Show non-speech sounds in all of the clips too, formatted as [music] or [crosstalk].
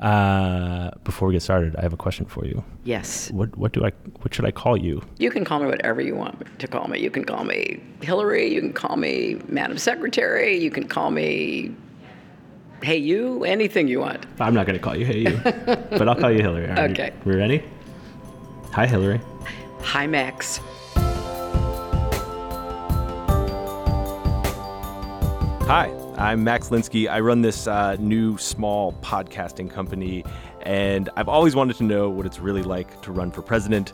Uh, before we get started, I have a question for you. Yes. What what do I what should I call you? You can call me whatever you want to call me. You can call me Hillary. You can call me Madam Secretary. You can call me Hey You. Anything you want. I'm not going to call you Hey You, [laughs] but I'll call you Hillary. Are Okay. We ready? Hi, Hillary. Hi Max. Hi, I'm Max Linsky. I run this uh, new small podcasting company, and I've always wanted to know what it's really like to run for president.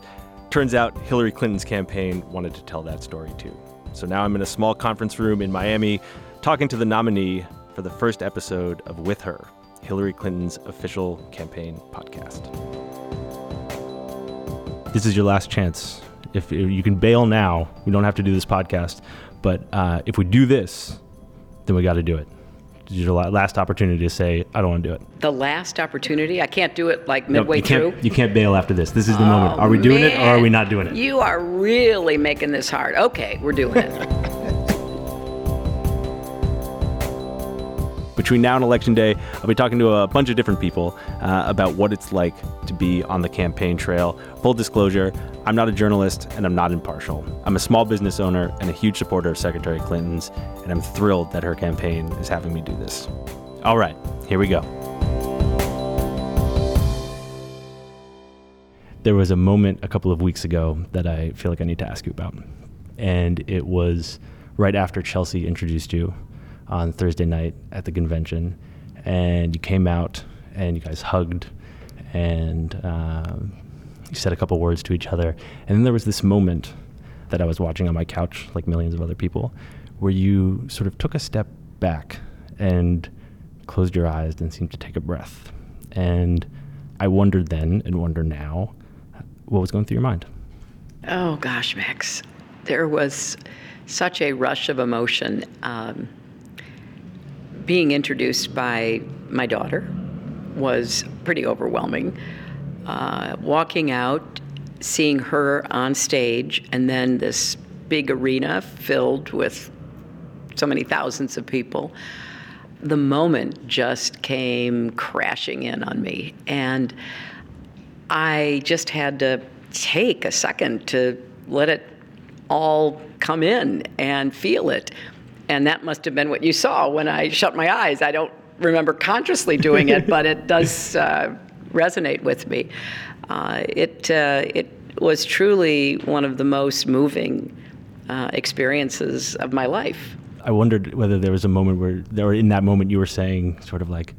Turns out Hillary Clinton's campaign wanted to tell that story too. So now I'm in a small conference room in Miami talking to the nominee for the first episode of With Her, Hillary Clinton's official campaign podcast. This is your last chance. If you can bail now, we don't have to do this podcast. But uh, if we do this, then we got to do it. This is your last opportunity to say, I don't want to do it. The last opportunity. I can't do it like Nope, midway you can't, through. You can't bail after this. This is the moment. Are we doing it or are we oh, not doing it? You are really making this hard. Okay, we're doing it. [laughs] Between now and election day, I'll be talking to a bunch of different people uh, about what it's like to be on the campaign trail. Full disclosure, I'm not a journalist and I'm not impartial. I'm a small business owner and a huge supporter of Secretary Clinton's, and I'm thrilled that her campaign is having me do this. All right, here we go. There was a moment a couple of weeks ago that I feel like I need to ask you about. And it was right after Chelsea introduced you on Thursday night at the convention. And you came out and you guys hugged and um, you said a couple words to each other. And then there was this moment that I was watching on my couch, like millions of other people, where you sort of took a step back and closed your eyes and seemed to take a breath. And I wondered then and wonder now what was going through your mind. Oh gosh, Max, there was such a rush of emotion. Um, being introduced by my daughter was pretty overwhelming. Uh, walking out, seeing her on stage, and then this big arena filled with so many thousands of people, the moment just came crashing in on me. And I just had to take a second to let it all come in and feel it. And that must have been what you saw when I shut my eyes. I don't remember consciously doing it, but it does [laughs] uh, resonate with me. Uh, it, uh, it was truly one of the most moving uh, experiences of my life. I wondered whether there was a moment where, there in that moment, you were saying, sort of like,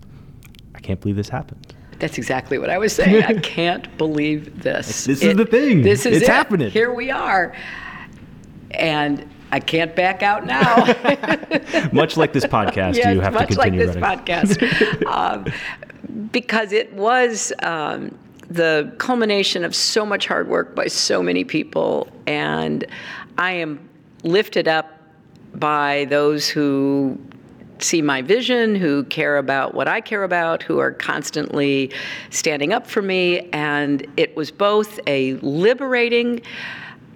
I can't believe this happened. That's exactly what I was saying. I [laughs] can't believe this. This is the thing. This is It's it. happening. Here we are. And I can't back out now. [laughs] Much like this podcast, yes, you have to much like continue this running. podcast. [laughs] um, because it was um, the culmination of so much hard work by so many people. And I am lifted up by those who see my vision, who care about what I care about, who are constantly standing up for me. And it was both a liberating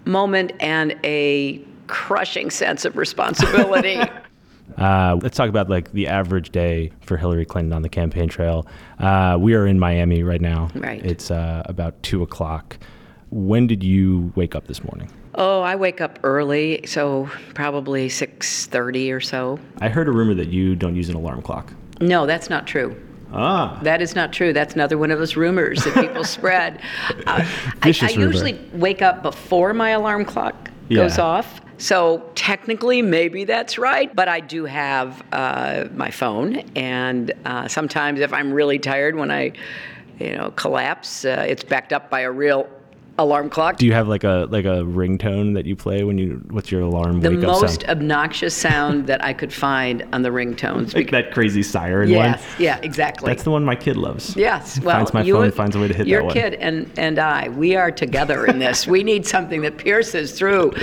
moment and a crushing sense of responsibility. [laughs] Uh, let's talk about like the average day for Hillary Clinton on the campaign trail. Uh, we are in Miami right now. Right. It's uh, about two o'clock. When did you wake up this morning? Oh, I wake up early, so probably 6:30 or so. I heard a rumor that you don't use an alarm clock. No, that's not true. Ah, That is not true. That's another one of those rumors that people [laughs] spread. Uh, I, I usually wake up before my alarm clock goes Yeah. off. So technically, maybe that's right. But I do have uh, my phone, and uh, sometimes if I'm really tired, when I, you know, collapse, uh, it's backed up by a real alarm clock. do you have like a like a ringtone that you play when you? What's your alarm the wake up most sound? obnoxious sound that I could find on the ringtones. Like that crazy siren yes, one. yeah, exactly. That's the one my kid loves. Yes, well, finds my you, phone, finds a way to hit your that one. kid and and I, we are together in this. we need something that pierces through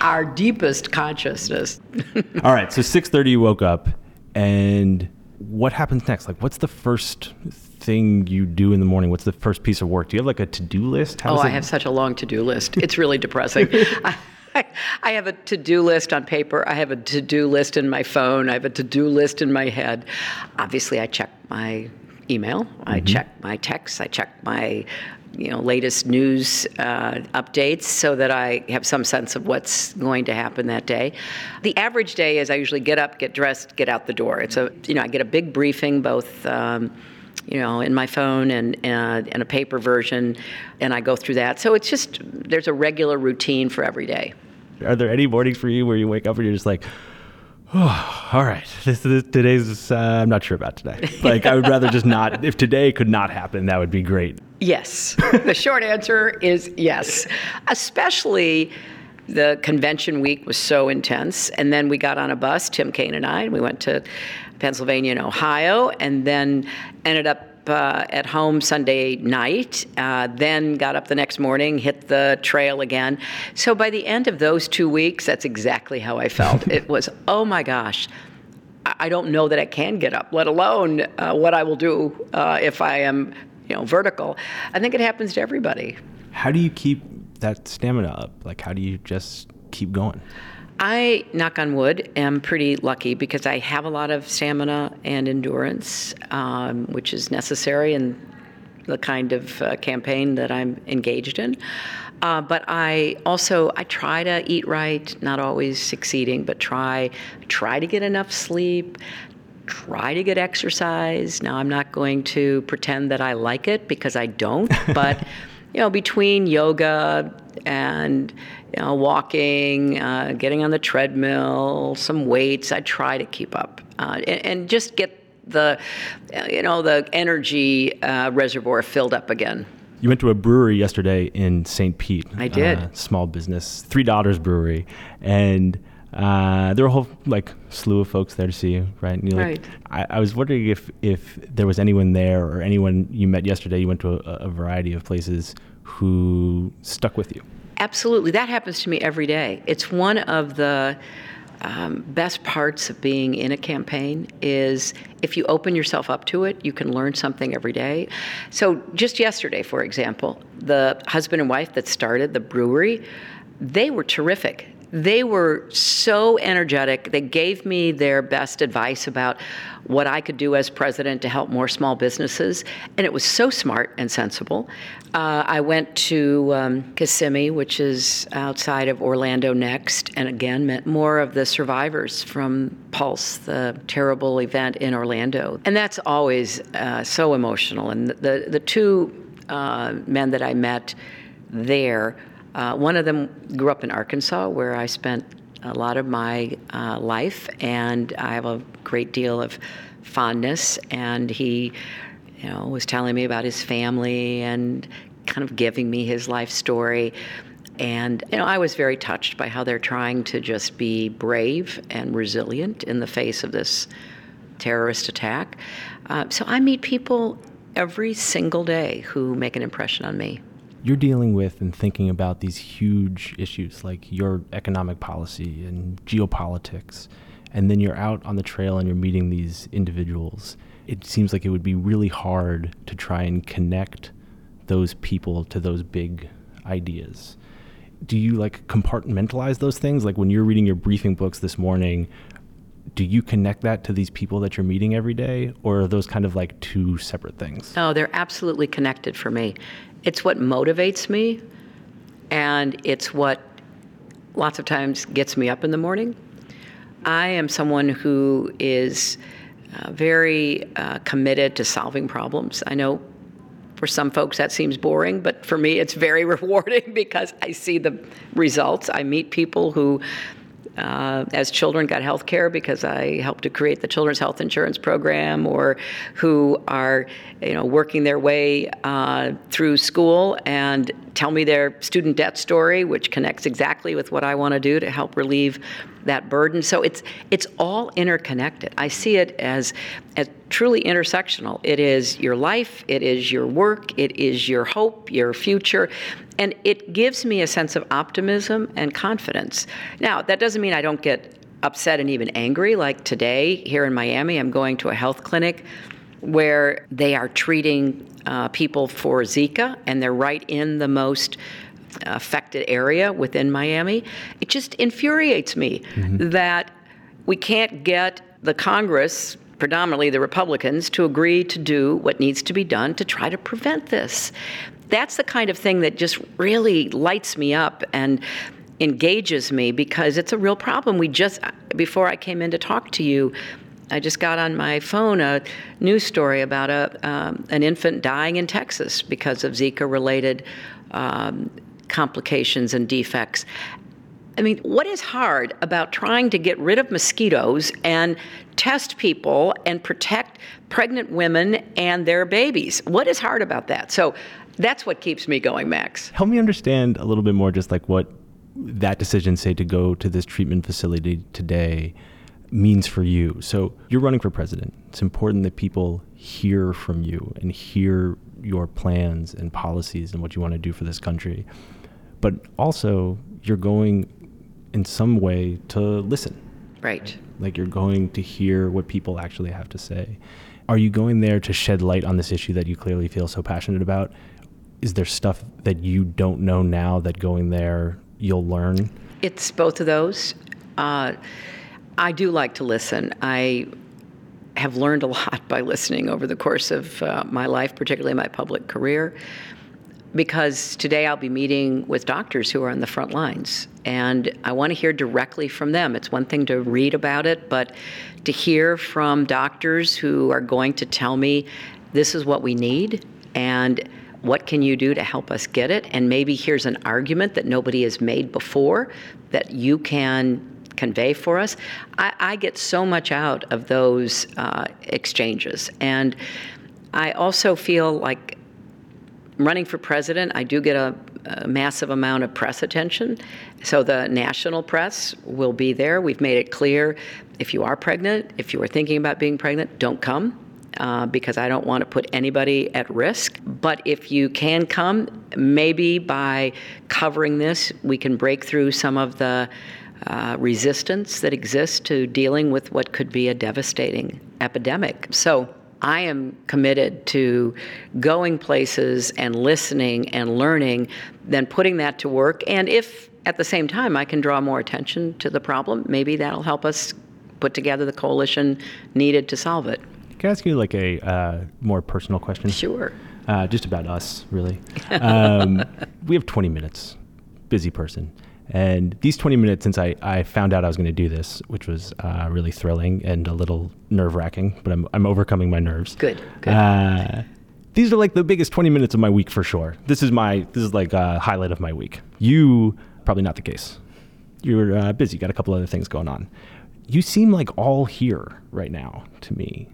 our deepest consciousness. [laughs] All right, so six thirty, you woke up, and what happens next? Like, what's the first thing you do in the morning? What's the first piece of work? Do you have like a to-do list? How Oh, I have such a long to-do list. It's really depressing. [laughs] I, I have a to-do list on paper. I have a to-do list in my phone. I have a to-do list in my head. Obviously, I check my email. I check my texts. I check my you know latest news uh, updates so that I have some sense of what's going to happen that day. The average day is I usually get up, get dressed, get out the door. It's a you know I get a big briefing both. Um, you know, in my phone and uh, and a paper version, and I go through that. So it's just there's a regular routine for every day. Are there any mornings for you where you wake up and you're just like, [sighs] all right, this, this today's uh, I'm not sure about today. [laughs] Like I would rather just not. If today could not happen, that would be great. Yes. the short answer is yes. Especially the convention week was so intense. And then we got on a bus, Tim Kaine and I, and we went to Pennsylvania and Ohio, and then ended up uh, at home Sunday night, uh, then got up the next morning, hit the trail again. So by the end of those two weeks, that's exactly how I felt. [laughs] it was, oh my gosh, I don't know that I can get up, let alone uh, what I will do uh, if I am, you know, vertical. I think it happens to everybody. How do you keep that stamina up? Like, how do you just keep going? I, knock on wood, am pretty lucky because I have a lot of stamina and endurance, um, which is necessary in the kind of uh, campaign that I'm engaged in. Uh, but I also I try to eat right, not always succeeding, but try try to get enough sleep, try to get exercise. Now I'm not going to pretend that I like it because I don't, [laughs] but you know between yoga and you know, walking, uh, getting on the treadmill, some weights. I try to keep up uh, and, and, just get the, you know, the energy uh, reservoir filled up again. You went to a brewery yesterday in St. Pete. I did. Uh, small business, Three Daughters Brewery, and uh, there were a whole like slew of folks there to see you, right? You, like, right. I, I, was wondering if if there was anyone there or anyone you met yesterday. You went to a, a variety of places who stuck with you. Absolutely. That happens to me every day. It's one of the um, best parts of being in a campaign is if you open yourself up to it, you can learn something every day. So just yesterday, for example, the husband and wife that started the brewery, they were terrific. They were so energetic. They gave me their best advice about what I could do as president to help more small businesses. And it was so smart and sensible. Uh, I went to um, Kissimmee, which is outside of Orlando next, and again met more of the survivors from Pulse, the terrible event in Orlando. And that's always uh, so emotional. And the, the, two uh, men that I met there, uh, one of them grew up in Arkansas, where I spent a lot of my uh, life, and I have a great deal of fondness. And he, you know, was telling me about his family and kind of giving me his life story. And you know, I was very touched by how they're trying to just be brave and resilient in the face of this terrorist attack. Uh, so I meet people every single day who make an impression on me you're dealing with and thinking about these huge issues like your economic policy and geopolitics, and then you're out on the trail and you're meeting these individuals, it seems like it would be really hard to try and connect those people to those big ideas. Do you like compartmentalize those things? Like when you're reading your briefing books this morning, do you connect that to these people that you're meeting every day or are those kind of like two separate things oh they're absolutely connected for me it's what motivates me, and it's what lots of times gets me up in the morning. I am someone who is uh, very uh, committed to solving problems. I know for some folks that seems boring, but for me it's very [laughs] rewarding because I see the results. I meet people who uh, as children got health care because I helped to create the Children's Health Insurance Program, or who are you know working their way uh, through school. And tell me their student debt story, which connects exactly with what I want to do to help relieve that burden. So it's it's all interconnected. I see it as as truly intersectional. It is your life, it is your work, it is your hope, your future, and it gives me a sense of optimism and confidence. Now, that doesn't mean I don't get upset and even angry. Like today here in Miami, I'm going to a health clinic where they are treating uh, people for Zika, and they're right in the most affected area within Miami. It just infuriates me mm-hmm. that we can't get the Congress predominantly the Republicans, to agree to do what needs to be done to try to prevent this. That's the kind of thing that just really lights me up and engages me because it's a real problem. We just, before I came in to talk to you, I just got on my phone a news story about a um, an infant dying in Texas because of Zika related um, complications and defects. I mean, what is hard about trying to get rid of mosquitoes and test people and protect pregnant women and their babies? What is hard about that? So that's what keeps me going, Max. Help me understand a little bit more just like what that decision, say, to go to this treatment facility today means for you. So you're running for president. It's important that people hear from you and hear your plans and policies and what you want to do for this country. But also, you're going in some way to listen. Right. Like you're going to hear what people actually have to say. Are you going there to shed light on this issue that you clearly feel so passionate about? Is there stuff that you don't know now that going there you'll learn? It's both of those. Uh, I do like to listen. I have learned a [laughs] lot by listening over the course of uh, my life, particularly my public career, because today I'll be meeting with doctors who are on the front lines. And I want to hear directly from them. It's one thing to read about it, but to hear from doctors who are going to tell me this is what we need and what can you do to help us get it? And maybe here's an argument that nobody has made before that you can convey for us. I, I get so much out of those uh, exchanges. And I also feel like running for president, I do get a, a, massive amount of press attention. So the national press will be there. We've made it clear if you are pregnant, if you are thinking about being pregnant, don't come. Uh, because I don't want to put anybody at risk. But if you can come, maybe by covering this, we can break through some of the uh, resistance that exists to dealing with what could be a devastating epidemic. So I am committed to going places and listening and learning, then putting that to work. And if at the same time I can draw more attention to the problem, maybe that'll help us put together the coalition needed to solve it. Can I ask you like a uh, more personal question? Sure. Uh, just about us, really. [laughs] Um, we have 20 minutes. Busy person. And these 20 minutes since I, I found out I was going to do this, which was uh, really thrilling and a little nerve wracking, but I'm, I'm overcoming my nerves. Good. Good. Uh, these are like the biggest 20 minutes of my week for sure. This is my, this is like a highlight of my week. You, probably not the case. You're uh, busy, got a couple other things going on. You seem like all here right now to me.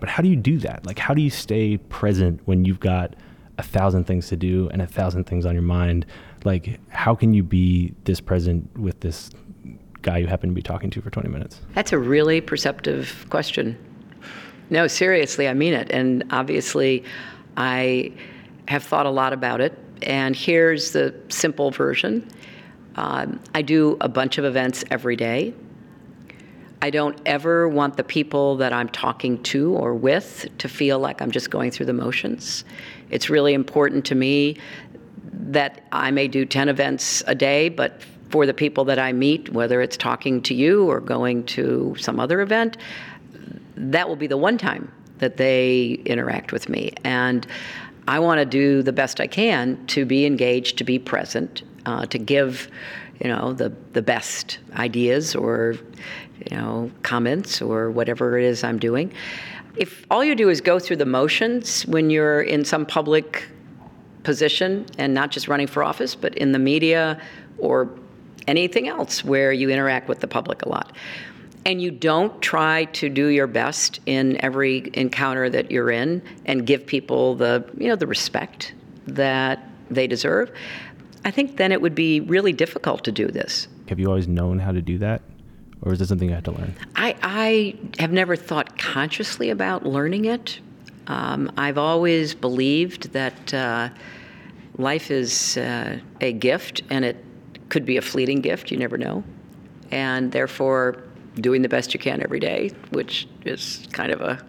But how do you do that? Like, how do you stay present when you've got a thousand things to do and a thousand things on your mind? Like how can you be this present with this guy you happen to be talking to for 20 minutes? That's a really perceptive question. No, seriously, I mean it. And obviously, I have thought a lot about it. And here's the simple version um, I do a bunch of events every day. I don't ever want the people that I'm talking to or with to feel like I'm just going through the motions. It's really important to me that I may do 10 events a day, but for the people that I meet, whether it's talking to you or going to some other event, that will be the one time that they interact with me. And I want to do the best I can to be engaged, to be present, uh, to give, you know, the the best ideas or, you know, comments or whatever it is I'm doing. If all you do is go through the motions when you're in some public position and not just running for office, but in the media or anything else where you interact with the public a lot. And you don't try to do your best in every encounter that you're in and give people the, you know, the respect that they deserve. I think then it would be really difficult to do this. Have you always known how to do that? Or is it something you had to learn? I, I have never thought consciously about learning it. Um, I've always believed that uh, life is uh, a gift and it could be a fleeting gift, you never know. And therefore, doing the best you can every day, which is kind of a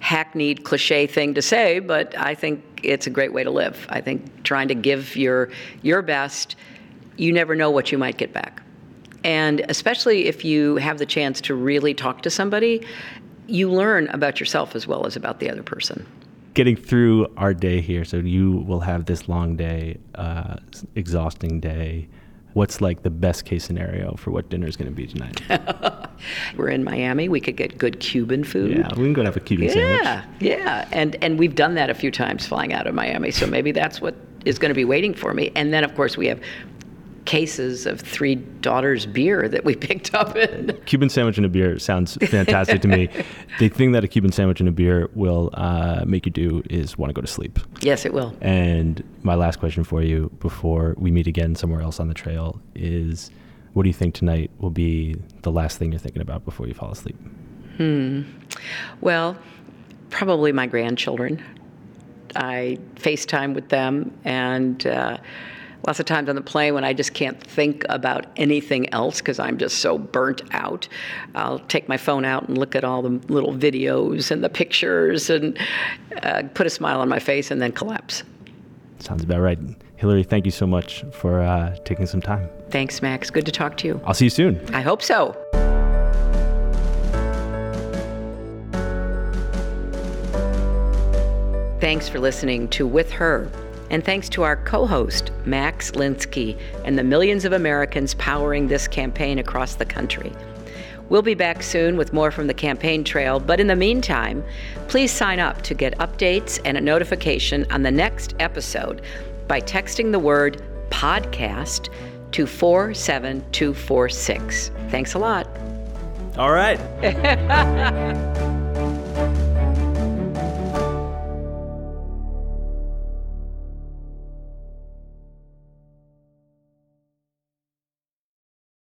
hackneyed cliche thing to say, but I think it's a great way to live. I think trying to give your your best, you never know what you might get back. And especially if you have the chance to really talk to somebody, you learn about yourself as well as about the other person. Getting through our day here, so you will have this long day, uh, exhausting day. What's like the best case scenario for what dinner is going to be tonight? [laughs] We're in Miami. We could get good Cuban food. yeah, we can go have a Cuban yeah, sandwich. yeah, and and we've done that a few times flying out of Miami. So maybe that's what is going to be waiting for me. And then of course we have cases of Three Daughters beer that we [laughs] picked up in. Cuban sandwich and a beer sounds fantastic to me. [laughs] The thing that a Cuban sandwich and a beer will uh, make you do is want to go to sleep. Yes, it will. And my last question for you before we meet again somewhere else on the trail is what do you think tonight will be the last thing you're thinking about before you fall asleep? Hmm. Well, probably my grandchildren. I FaceTime with them, and uh, lots of times on the plane when I just can't think about anything else because I'm just so burnt out, I'll take my phone out and look at all the little videos and the pictures and uh, put a smile on my face and then collapse. Sounds about right. Hillary, thank you so much for uh, taking some time. Thanks, Max. Good to talk to you. I'll see you soon. I hope so. Thanks for listening to With Her. And thanks to our co host, Max Linsky, and the millions of Americans powering this campaign across the country. We'll be back soon with more from the campaign trail, but in the meantime, please sign up to get updates and a notification on the next episode by texting the word podcast to 47246. Thanks a lot. All right. [laughs]